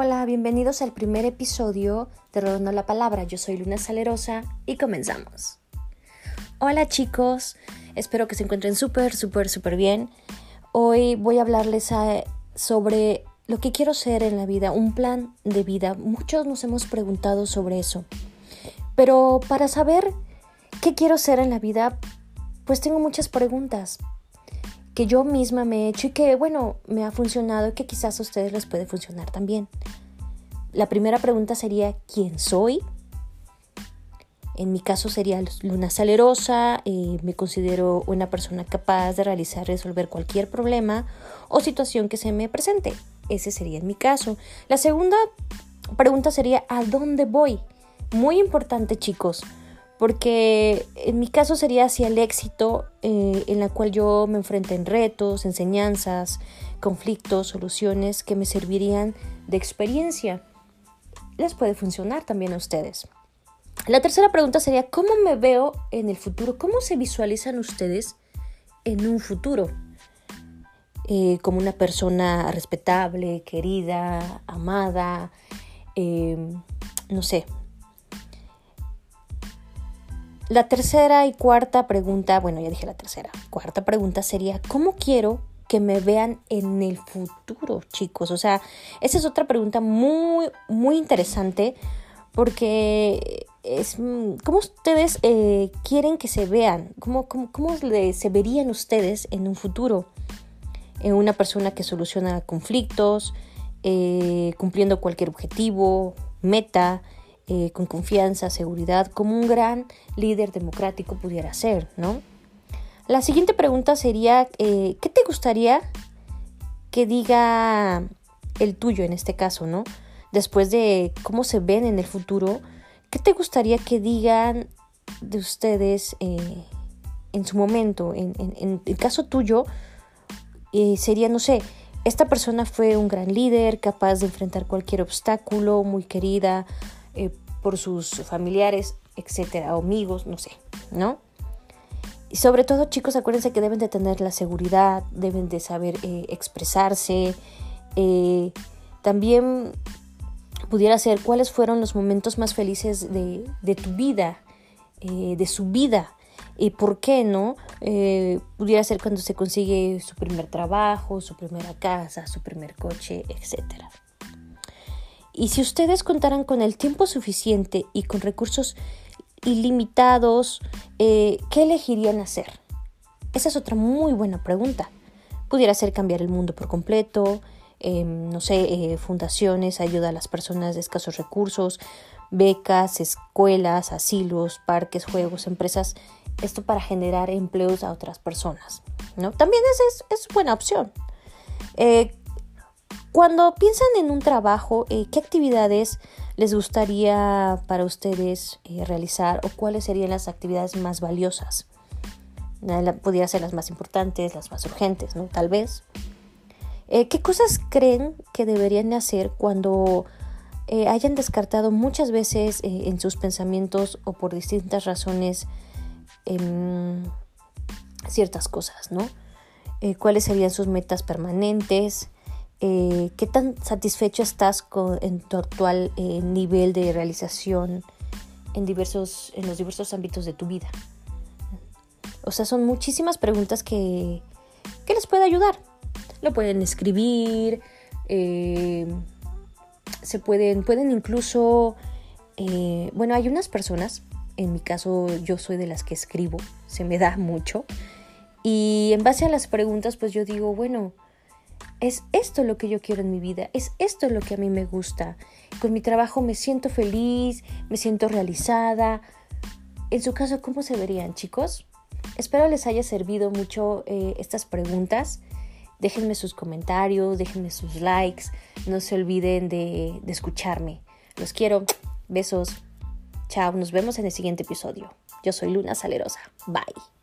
Hola, bienvenidos al primer episodio de Rodando la Palabra. Yo soy Luna Salerosa y comenzamos. Hola chicos, espero que se encuentren súper, súper, súper bien. Hoy voy a hablarles sobre lo que quiero ser en la vida, un plan de vida. Muchos nos hemos preguntado sobre eso. Pero para saber qué quiero ser en la vida, pues tengo muchas preguntas que yo misma me he hecho y que, bueno, me ha funcionado y que quizás a ustedes les puede funcionar también. La primera pregunta sería, ¿quién soy? En mi caso sería luna salerosa, eh, me considero una persona capaz de realizar y resolver cualquier problema o situación que se me presente. Ese sería en mi caso. La segunda pregunta sería, ¿a dónde voy? Muy importante chicos, porque en mi caso sería hacia el éxito eh, en la cual yo me enfrente en retos, enseñanzas, conflictos, soluciones que me servirían de experiencia. Les puede funcionar también a ustedes. La tercera pregunta sería, ¿cómo me veo en el futuro? ¿Cómo se visualizan ustedes en un futuro? Eh, como una persona respetable, querida, amada, eh, no sé, la tercera y cuarta pregunta, bueno, ya dije la tercera, cuarta pregunta sería, ¿cómo quiero que me vean en el futuro, chicos? O sea, esa es otra pregunta muy, muy interesante porque es, ¿cómo ustedes eh, quieren que se vean? ¿Cómo, cómo, cómo se verían ustedes en un futuro? En una persona que soluciona conflictos, eh, cumpliendo cualquier objetivo, meta, eh, con confianza, seguridad, como un gran líder democrático pudiera ser, ¿no? La siguiente pregunta sería, eh, ¿qué te gustaría que diga el tuyo en este caso, ¿no? Después de cómo se ven en el futuro, ¿qué te gustaría que digan de ustedes eh, en su momento? En, el caso tuyo, sería, no sé, esta persona fue un gran líder, capaz de enfrentar cualquier obstáculo, muy querida, eh, por sus familiares, etcétera, amigos, no sé, ¿no? Y sobre todo, chicos, acuérdense que deben de tener la seguridad, deben de saber eh, expresarse. Eh, también pudiera ser cuáles fueron los momentos más felices de, tu vida, de su vida. ¿Y por qué no? pudiera ser cuando se consigue su primer trabajo, su primera casa, su primer coche, etcétera. Y si ustedes contaran con el tiempo suficiente y con recursos ilimitados, eh, ¿qué elegirían hacer? Esa es otra muy buena pregunta. Pudiera ser cambiar el mundo por completo, em, no sé, eh, fundaciones, ayuda a las personas de escasos recursos, becas, escuelas, asilos, parques, juegos, empresas, esto para generar empleos a otras personas. ¿no? También es, es, es buena opción. Eh, cuando piensan en un trabajo, eh, ¿qué actividades les gustaría para ustedes eh, realizar o cuáles serían las actividades más valiosas? Podrían ser las más importantes, las más urgentes, ¿no? Tal vez. Eh, ¿Qué cosas creen que deberían hacer cuando hayan descartado muchas veces en sus pensamientos o por distintas razones em, ciertas cosas, ¿no? ¿Cuáles serían sus metas permanentes? Eh, qué tan satisfecho estás con, en tu actual eh, nivel de realización en, diversos, en los diversos ámbitos de tu vida. O sea, son muchísimas preguntas que, que les puede ayudar. Lo pueden escribir, eh, se pueden, pueden incluso, bueno, hay unas personas, en mi caso yo soy de las que escribo, se me da mucho, y en base a las preguntas, pues yo digo, bueno, es esto lo que yo quiero en mi vida, es esto lo que a mí me gusta. Con mi trabajo me siento feliz, me siento realizada. En su caso, ¿cómo se verían, chicos? Espero les haya servido mucho eh, estas preguntas. Déjenme sus comentarios, déjenme sus likes. No se olviden de, de escucharme. Los quiero. Besos. Chao. Nos vemos en el siguiente episodio. Yo soy Luna Salerosa. Bye.